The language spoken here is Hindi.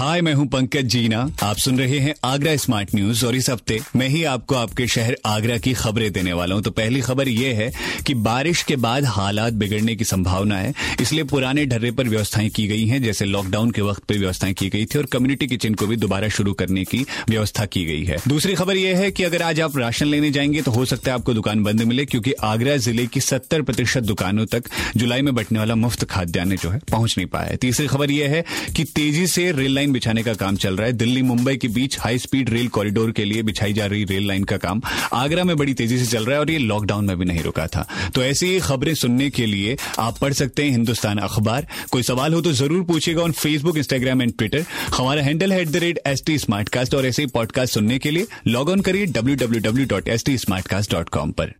हाय, मैं हूँ पंकज जीना। आप सुन रहे हैं आगरा स्मार्ट न्यूज़ और इस हफ़्ते मैं ही आपको आपके शहर आगरा की खबरें देने वाला हूँ। तो पहली खबर यह है कि बारिश के बाद हालात बिगड़ने की संभावना है, इसलिए पुराने ढर्रे पर व्यवस्थाएँ की गई हैं, जैसे लॉकडाउन के वक्त पर व्यवस्थाएँ की गई थी और कम्युनिटी किचन को भी दोबारा शुरू करने की व्यवस्था की गई है। दूसरी खबर यह है कि अगर आज आप राशन लेने जाएँगे तो हो सकता है आपको दुकान बंद मिले, क्योंकि आगरा ज़िले की सत्तर प्रतिशत दुकानों तक जुलाई में बटने वाला मुफ़्त खाद्यान्न जो है पहुँच नहीं पाया तीसरी खबर यह है कि तेज़ी से रेल लाइन बिछाने का काम चल रहा है। दिल्ली मुंबई के बीच हाई स्पीड रेल कॉरिडोर के लिए बिछाई जा रही रेल लाइन का काम आगरा में बड़ी तेज़ी से चल रहा है और ये लॉकडाउन में भी नहीं रुका था। तो ऐसी ही खबरें सुनने के लिए आप पढ़ सकते हैं हिंदुस्तान अखबार। कोई सवाल हो तो ज़रूर पूछेगा on Facebook Instagram and Twitter हमारा हैंडल है एट द रेट और ऐसे ही पॉडकास्ट सुनने के लिए लॉग ऑन करिए W W W dot dot com पर।